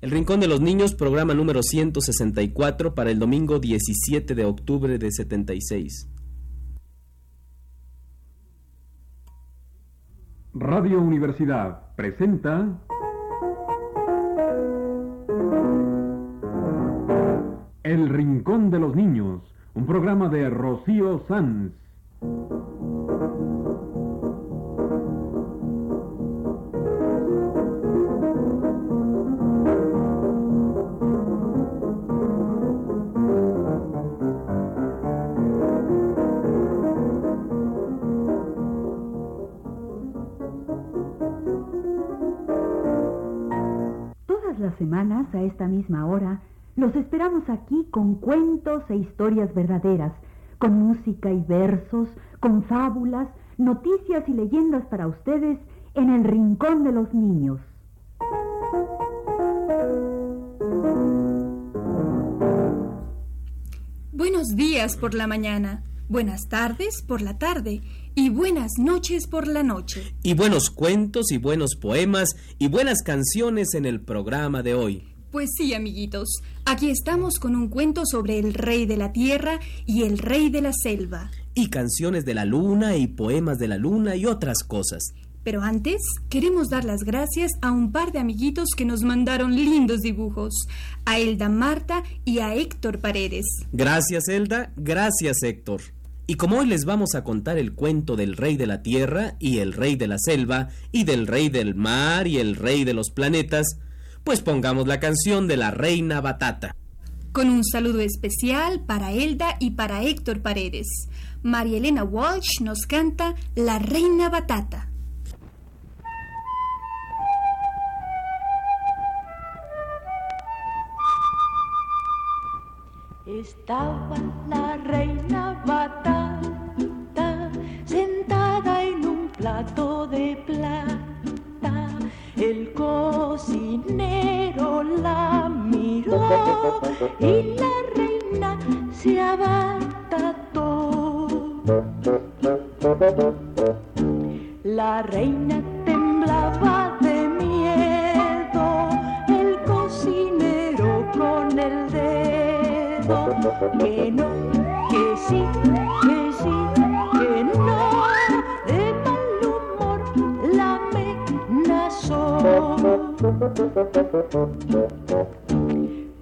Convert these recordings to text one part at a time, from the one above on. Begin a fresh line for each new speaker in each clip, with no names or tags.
El Rincón de los Niños, programa número 164 para el domingo 17 de octubre de 76.
Radio Universidad presenta El Rincón de los Niños, un programa de Rocío Sanz.
Semanas, a esta misma hora, los esperamos aquí con cuentos e historias verdaderas, con música y versos, con fábulas, noticias y leyendas para ustedes en el Rincón de los Niños.
Buenos días por la mañana, buenas tardes por la tarde y buenas noches por la noche.
Y buenos cuentos y buenos poemas y buenas canciones en el programa de hoy.
Pues sí, amiguitos, aquí estamos con un cuento sobre el rey de la tierra y el rey de la selva.
Y canciones de la luna y poemas de la luna y otras cosas.
Pero antes, queremos dar las gracias a un par de amiguitos que nos mandaron lindos dibujos, a Elda Marta y a Héctor Paredes.
Gracias, Elda. Gracias, Héctor. Y como hoy les vamos a contar el cuento del rey de la tierra y el rey de la selva y del rey del mar y el rey de los planetas, pues pongamos la canción de la reina Batata.
Con un saludo especial para Elda y para Héctor Paredes. María Elena Walsh nos canta La Reina Batata.
Estaba y la reina se abatató. La reina temblaba de miedo, el cocinero con el dedo, que no, que sí, que sí, que no, de mal humor la amenazó.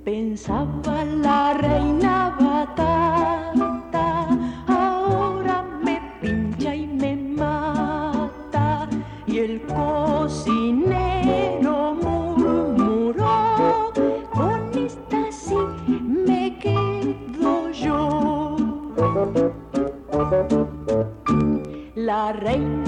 Pensaba la reina batata, ahora me pincha y me mata. Y el cocinero murmuró, con esta sí me quedo yo. La reina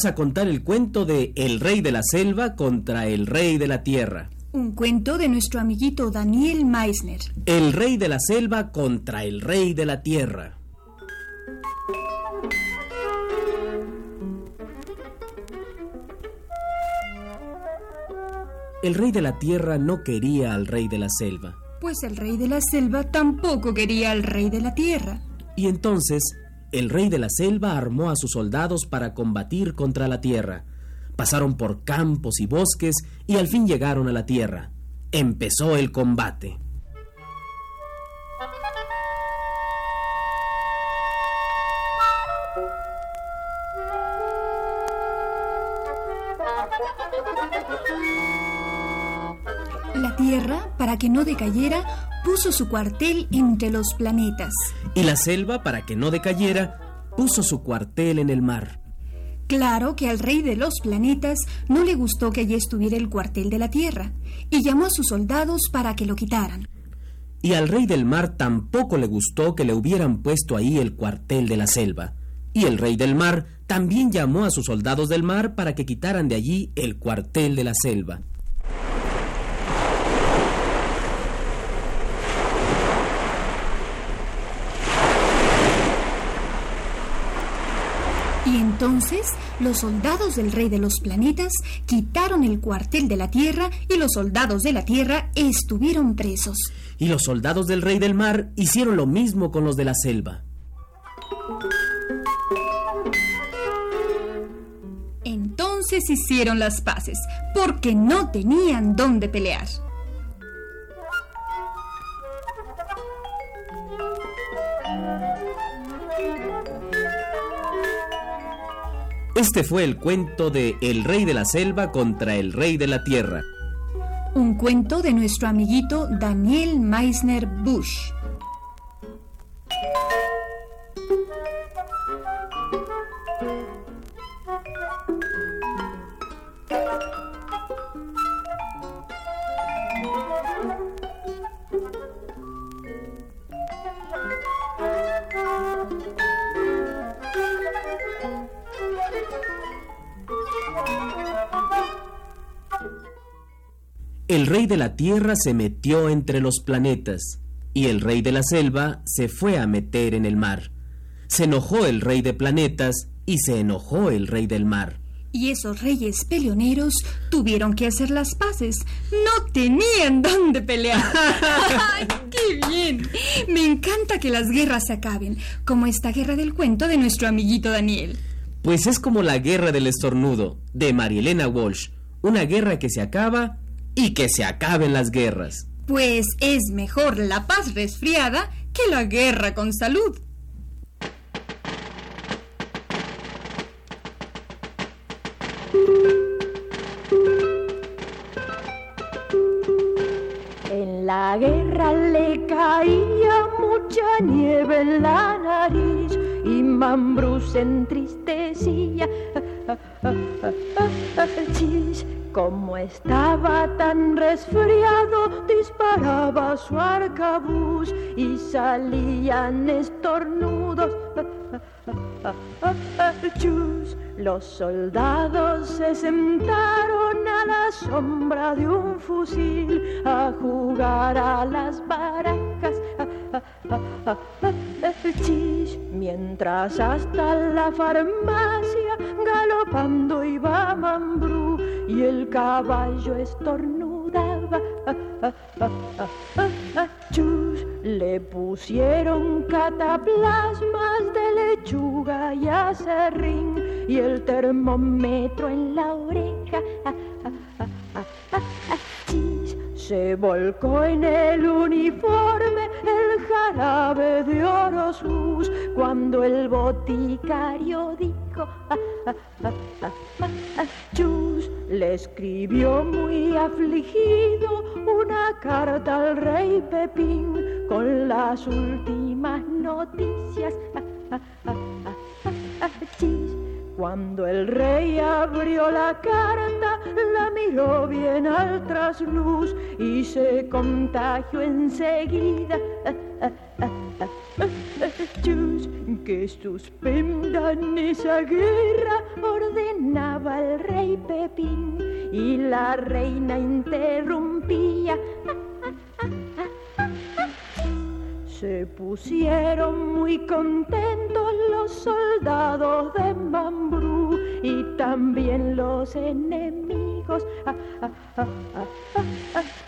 vamos a contar el cuento de El rey de la selva contra el rey de la tierra.
Un cuento de nuestro amiguito Daniel Meissner.
El rey de la selva contra el rey de la tierra. El rey de la tierra no quería al rey de la selva.
Pues el rey de la selva tampoco quería al rey de la tierra.
Y entonces el rey de la selva armó a sus soldados para combatir contra la tierra. Pasaron por campos y bosques y al fin llegaron a la tierra. empezó el combate.
La Tierra, para que no decayera, puso su cuartel entre los planetas.
Y la selva, para que no decayera, puso su cuartel en el mar.
Claro que al rey de los planetas no le gustó que allí estuviera el cuartel de la Tierra, y llamó a sus soldados para que lo quitaran.
Y al rey del mar tampoco le gustó que le hubieran puesto ahí el cuartel de la selva. Y el rey del mar también llamó a sus soldados del mar para que quitaran de allí el cuartel de la selva.
Y entonces los soldados del rey de los planetas quitaron el cuartel de la Tierra y los soldados de la Tierra estuvieron presos.
Y los soldados del rey del mar hicieron lo mismo con los de la selva.
Entonces hicieron las paces, porque no tenían dónde pelear.
Este fue el cuento de El rey de la selva contra el rey de la tierra.
Un cuento de nuestro amiguito Daniel Meisner Bush.
De la tierra se metió entre los planetas, y el rey de la selva se fue a meter en el mar. Se enojó el rey de planetas y se enojó el rey del mar.
Y esos reyes peleoneros tuvieron que hacer las paces. No tenían dónde pelear. ¡Ay, qué bien! Me encanta que las guerras se acaben, como esta guerra del cuento de nuestro amiguito Daniel.
Pues es como la guerra del estornudo, de Marielena Walsh, una guerra que se acaba y que se acaben las guerras.
Pues es mejor la paz resfriada que la guerra con salud.
En la guerra le caía mucha nieve en la nariz y Mambrú se entristecía. Como estaba tan resfriado, disparaba su arcabuz y salían estornudos. Los soldados se sentaron a la sombra de un fusil a jugar a las barajas. Mientras hasta la farmacia galopando iba Mambrú y el caballo estornudaba. Chus, le pusieron cataplasmas de lechuga y acerrín y el termómetro en la oreja. Se volcó en el uniforme el jarabe de Orosus cuando el boticario dijo Chus le escribió muy afligido una carta al rey Pepín con las últimas noticias. Chis, cuando el rey abrió la carta, la miró bien al trasluz y se contagió enseguida. Que suspendan esa guerra, ordenaba el rey Pepín y la reina interrumpía. Se pusieron muy contentos los soldados de Mambrú y también los enemigos.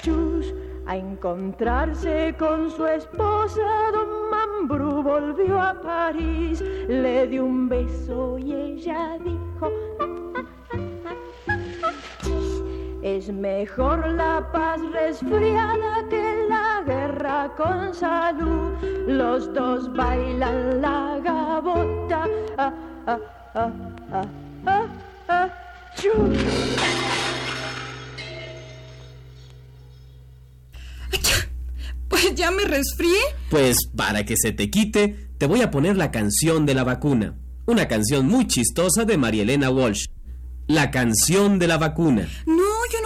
Chus, a encontrarse con su esposa, don Mambrú volvió a París, le dio un beso y ella dijo, Es mejor la paz resfriada que la con salud. Los dos bailan la gabota. Ah, ah, ah, ah, ah, ah.
Pues ya me resfrié.
Pues para que se te quite, te voy a poner la canción de la vacuna. Una canción muy chistosa de María Elena Walsh. La canción de la vacuna.
No,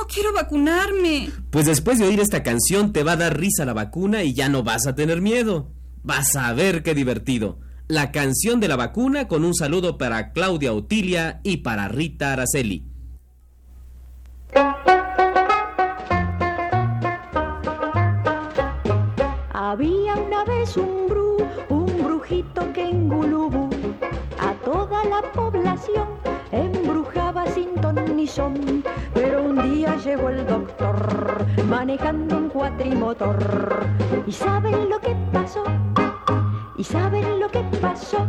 no quiero vacunarme.
Pues después de oír esta canción te va a dar risa la vacuna y ya no vas a tener miedo. Vas a ver qué divertido. La canción de la vacuna con un saludo para Claudia Utilia y para Rita Araceli.
Había una vez un bru, un brujito que en Gulubú manejando un cuatrimotor. ¿Y saben lo que pasó? ¿Y saben lo que pasó?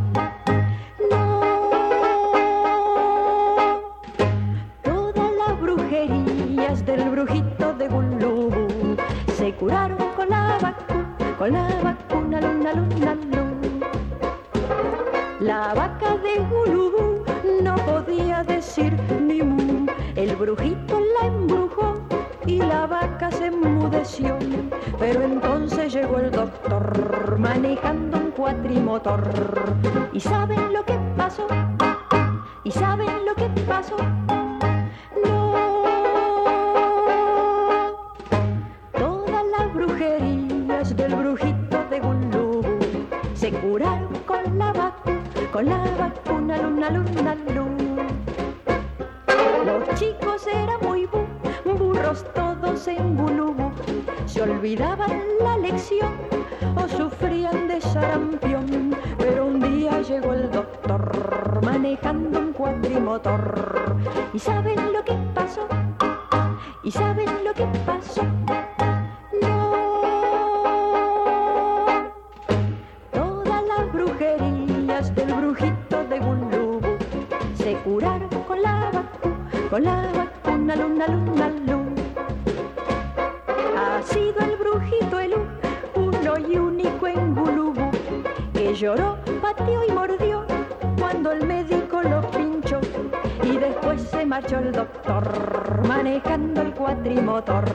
Del brujito de Gulubú se curaron con la vacuna, con la vacuna, luna, luna, luna. Los chicos eran muy bu- burros todos en Gulubú, se olvidaban la lección o sufrían de sarampión. Pero un día llegó el doctor manejando un cuatrimotor. ¿Y saben lo que pasó? ¿Y saben lo que marchó el doctor manejando el cuatrimotor.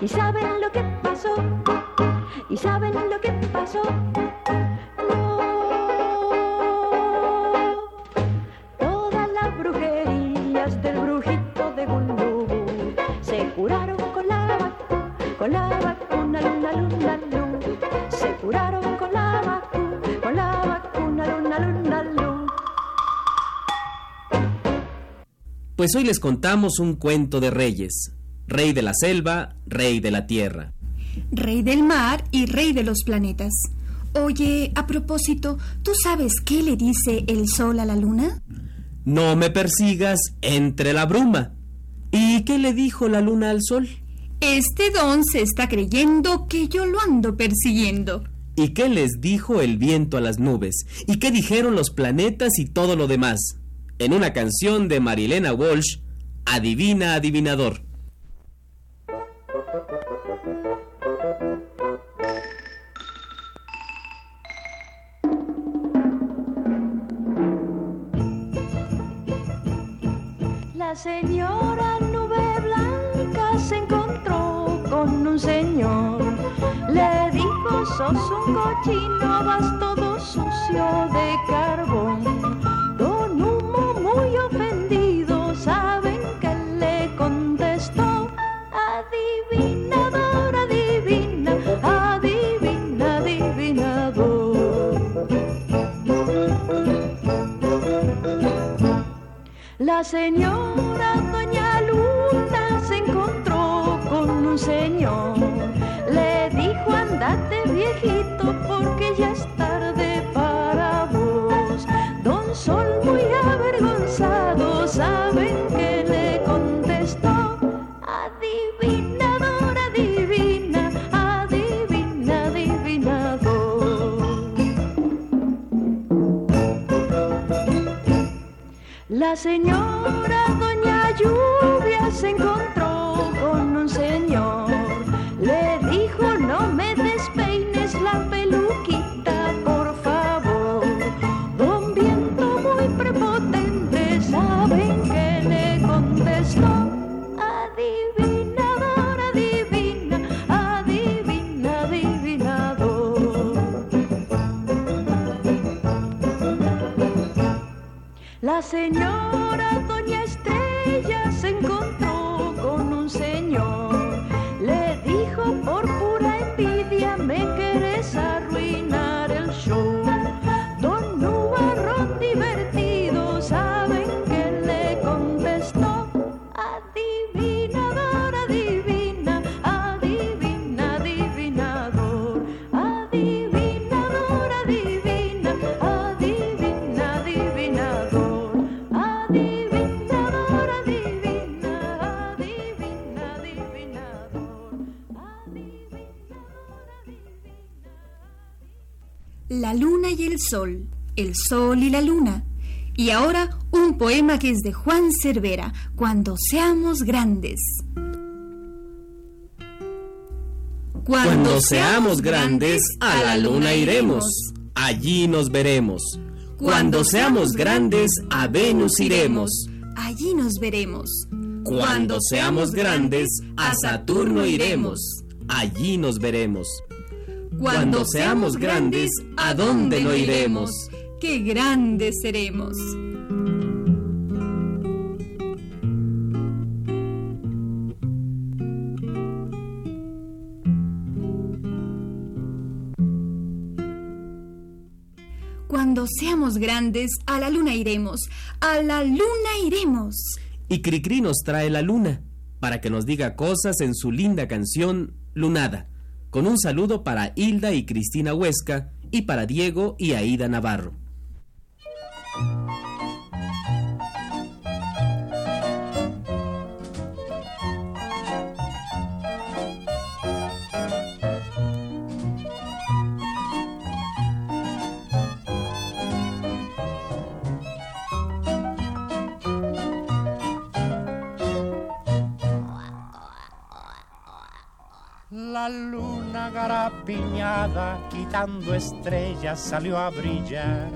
¿Y saben lo que pasó? ¿Y saben lo que pasó? No. Todas las brujerías del brujito de Gulubú se curaron
Pues hoy les contamos un cuento de reyes. Rey de la selva, rey de la tierra.
Rey del mar y rey de los planetas. Oye, a propósito, ¿tú sabes qué le dice el sol a la luna?
No me persigas entre la bruma. ¿Y qué le dijo la luna al sol?
Este don se está creyendo que yo lo ando persiguiendo.
¿Y qué les dijo el viento a las nubes? ¿Y qué dijeron los planetas y todo lo demás? En una canción de Marilena Walsh, Adivina Adivinador.
La señora nube blanca se encontró con un señor. Le dijo, sos un cochino, vas todo sucio de carbón. La señora Doña Luna se encontró con un señor. Le dijo, andate viejito porque ya es La señora Doña Lluvia se encontró señora Doña Estrella se
La luna y el sol, el sol y la luna. Y ahora un poema que es de Juan Cervera, Cuando seamos grandes.
Cuando seamos grandes, a la luna iremos. Allí nos veremos. Cuando seamos grandes, a Venus iremos.
Allí nos veremos.
Cuando seamos grandes, a Saturno iremos. Allí nos veremos. Cuando seamos grandes, ¿a dónde no iremos?
¡Qué grandes seremos! Cuando seamos grandes, a la luna iremos. A la luna iremos.
Y Cricri nos trae la luna para que nos diga cosas en su linda canción Lunada, con un saludo para Hilda y Cristina Huesca y para Diego y Aida Navarro.
Garapiñada, quitando estrellas, salió a brillar.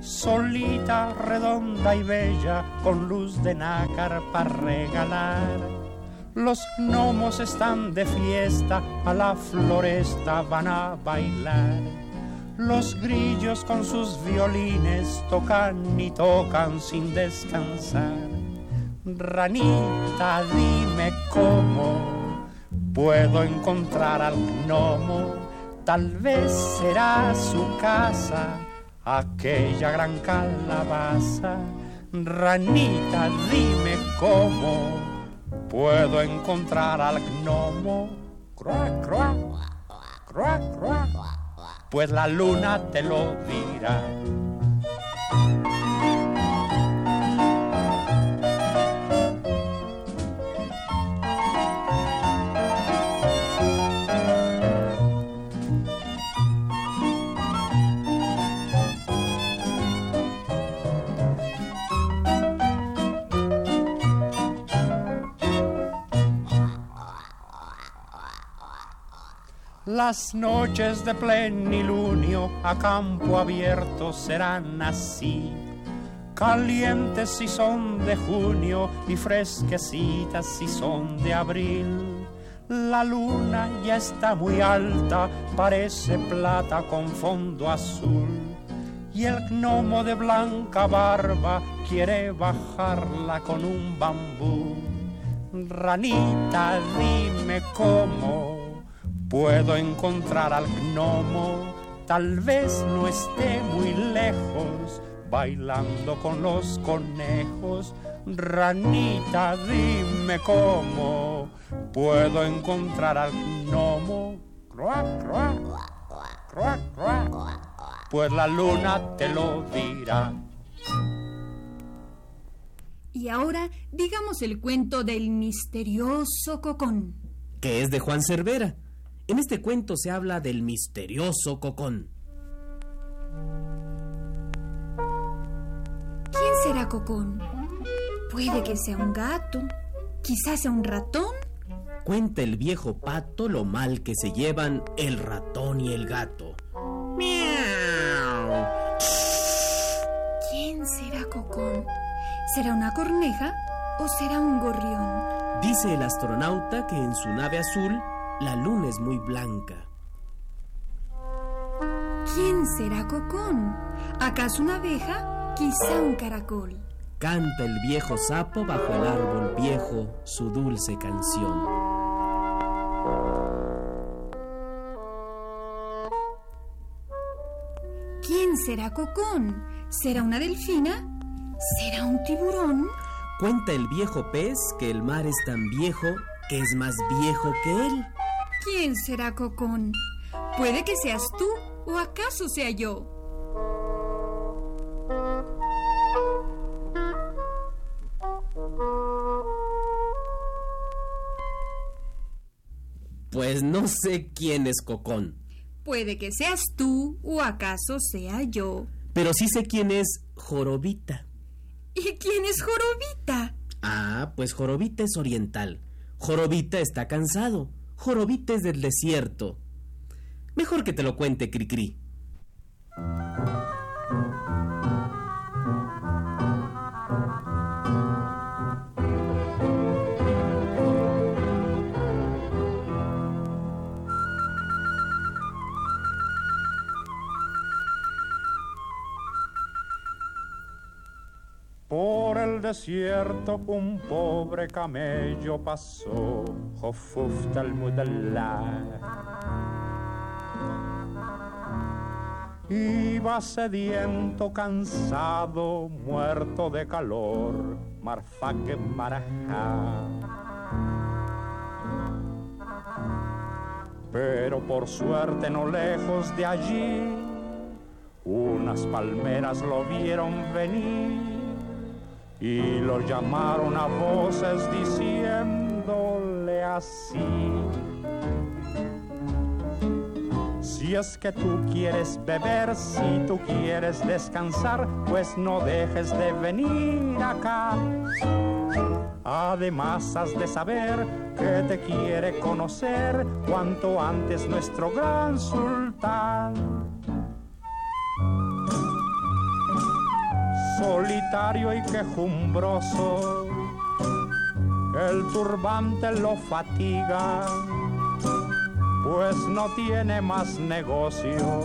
Solita, redonda y bella, con luz de nácar para regalar. Los gnomos están de fiesta, a la floresta van a bailar. Los grillos con sus violines tocan y tocan sin descansar. Ranita, dime cómo puedo encontrar al gnomo, tal vez será su casa, aquella gran calabaza. Ranita, dime cómo puedo encontrar al gnomo. Cruac, cruac, cruac, cruac, pues la luna te lo dirá. Las noches de plenilunio a campo abierto serán así, calientes si son de junio y fresquecitas si son de abril. La luna ya está muy alta, parece plata con fondo azul. Y el gnomo de blanca barba quiere bajarla con un bambú. Ranita, dime cómo puedo encontrar al gnomo. Tal vez no esté muy lejos, bailando con los conejos. Ranita, dime cómo puedo encontrar al gnomo. Cruac, cruac, cruac, cruac. Pues la luna te lo dirá.
Y ahora digamos el cuento del misterioso cocón.
que es de Juan Cervera. En este cuento se habla del misterioso cocón.
¿Quién será cocón? Puede que sea un gato, quizás sea un ratón.
Cuenta el viejo pato lo mal que se llevan el ratón y el gato. ¡Miau!
¿Quién será cocón? ¿Será una corneja o será un gorrión?
Dice el astronauta que en su nave azul la luna es muy blanca.
¿Quién será cocón? ¿Acaso una abeja? Quizá un caracol.
canta el viejo sapo bajo el árbol viejo su dulce canción.
¿Quién será Cocón? ¿Será una delfina? ¿Será un tiburón?
Cuenta el viejo pez que el mar es tan viejo que es más viejo que él.
¿Quién será Cocón? Puede que seas tú o acaso sea yo.
Pues no sé quién es Cocón,
Puede que seas tú o acaso sea yo.
pero sí sé quién es Jorobita.
¿Y quién es Jorobita?
Ah, pues Jorobita es oriental. Jorobita está cansado. Jorobita es del desierto. Mejor que te lo cuente Cricri.
Por el desierto un pobre camello pasó, Jofufta al Iba sediento, cansado, muerto de calor, marfaque marajá. Pero por suerte no lejos de allí, unas palmeras lo vieron venir y lo llamaron a voces diciéndole Si es que tú quieres beber, si tú quieres descansar, pues no dejes de venir acá. Además has de saber que te quiere conocer cuanto antes nuestro gran sultán. solitario y quejumbroso, el turbante lo fatiga, pues no tiene más negocio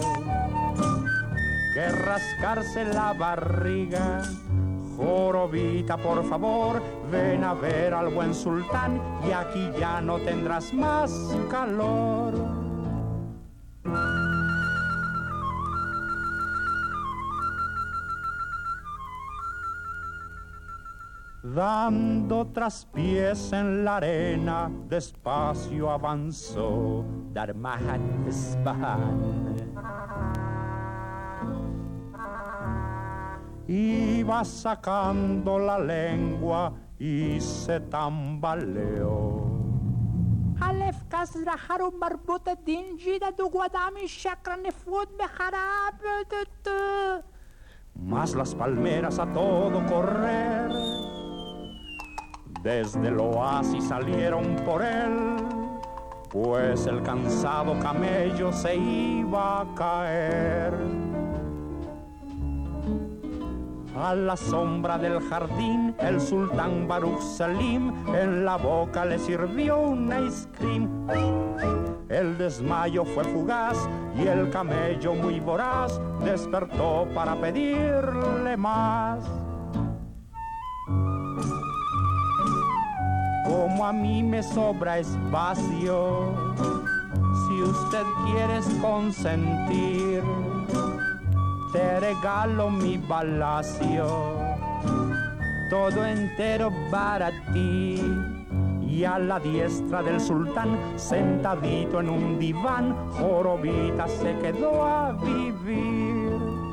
que rascarse la barriga. Jorobita, por favor, ven a ver al buen sultán y aquí ya no tendrás más calor. Dando traspiés en la arena, despacio avanzó Darmahan Espahan. Iba sacando la lengua y se tambaleó.
Alef kasraharu marbuta dinjida du guadami shakranefud beharab
Mas las palmeras a todo correr desde el oasis salieron por él, pues el cansado camello se iba a caer. A la sombra del jardín, el sultán Baruch Salim en la boca le sirvió un ice cream. El desmayo fue fugaz y el camello muy voraz despertó para pedirle más. Como a mí me sobra espacio. Si usted quiere consentir, te regalo mi palacio, todo entero para ti. Y a la diestra del sultán, sentadito en un diván, Jorobita se quedó a vivir.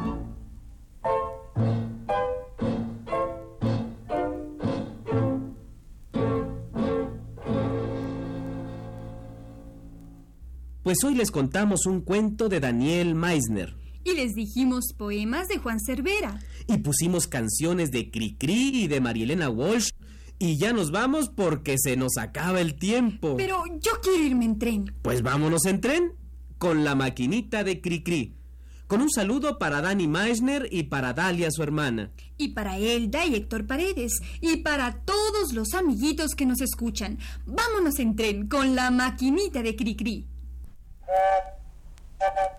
Pues hoy les contamos un cuento de Daniel Meisner.
Y les dijimos poemas de Juan Cervera.
Y pusimos canciones de Cricri y de Marielena Walsh. Y ya nos vamos porque se nos acaba el tiempo.
Pero yo quiero irme en tren.
Pues vámonos en tren con la maquinita de Cricri. Con un saludo para Dani Meisner y para Dalia, su hermana.
Y para Elda y Héctor Paredes. Y para todos los amiguitos que nos escuchan. Vámonos en tren con la maquinita de Cricri.
แบบแบบ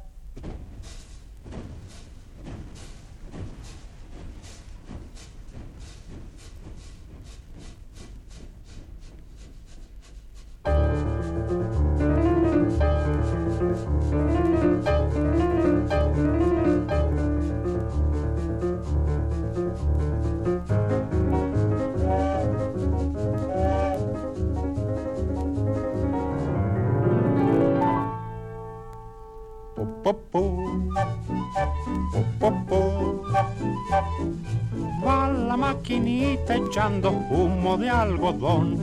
echando humo de algodón.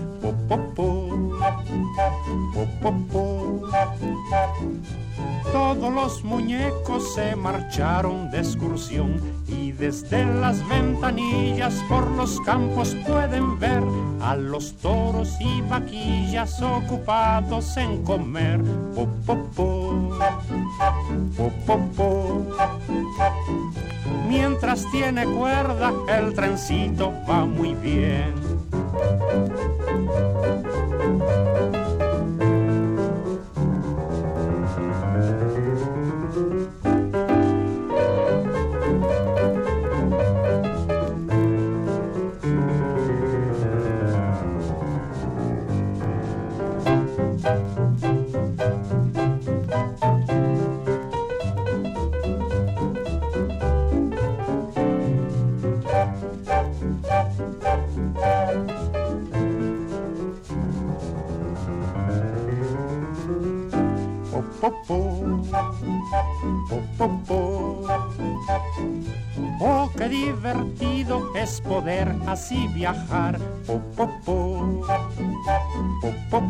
Todos los muñecos se marcharon de excursión y desde las ventanillas por los campos pueden ver a los toros y vaquillas ocupados en comer. Po, po, po. Mientras tiene cuerda, el trencito va muy bien. Oh, qué divertido es poder así viajar. Po, po, po. Po,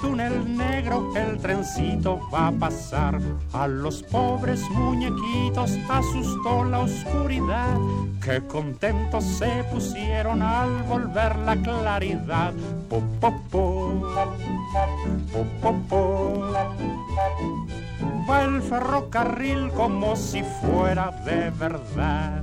túnel negro el trencito va a pasar. A los pobres muñequitos asustó la oscuridad. Qué contentos se pusieron al volver la claridad. Po, po, po. Va el ferrocarril como si fuera de verdad.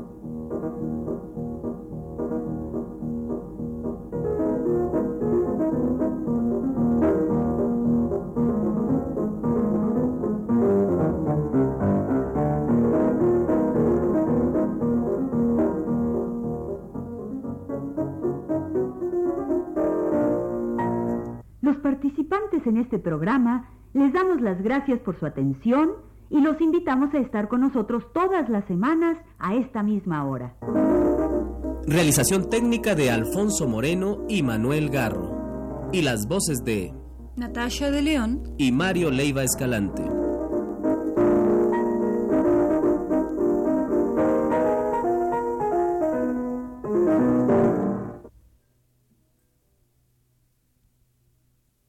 Participantes en este programa les damos las gracias por su atención y los invitamos a estar con nosotros todas las semanas a esta misma hora.
Realización técnica de Alfonso Moreno y Manuel Garro. Y las voces de
Natasha de León.
y Mario Leiva Escalante.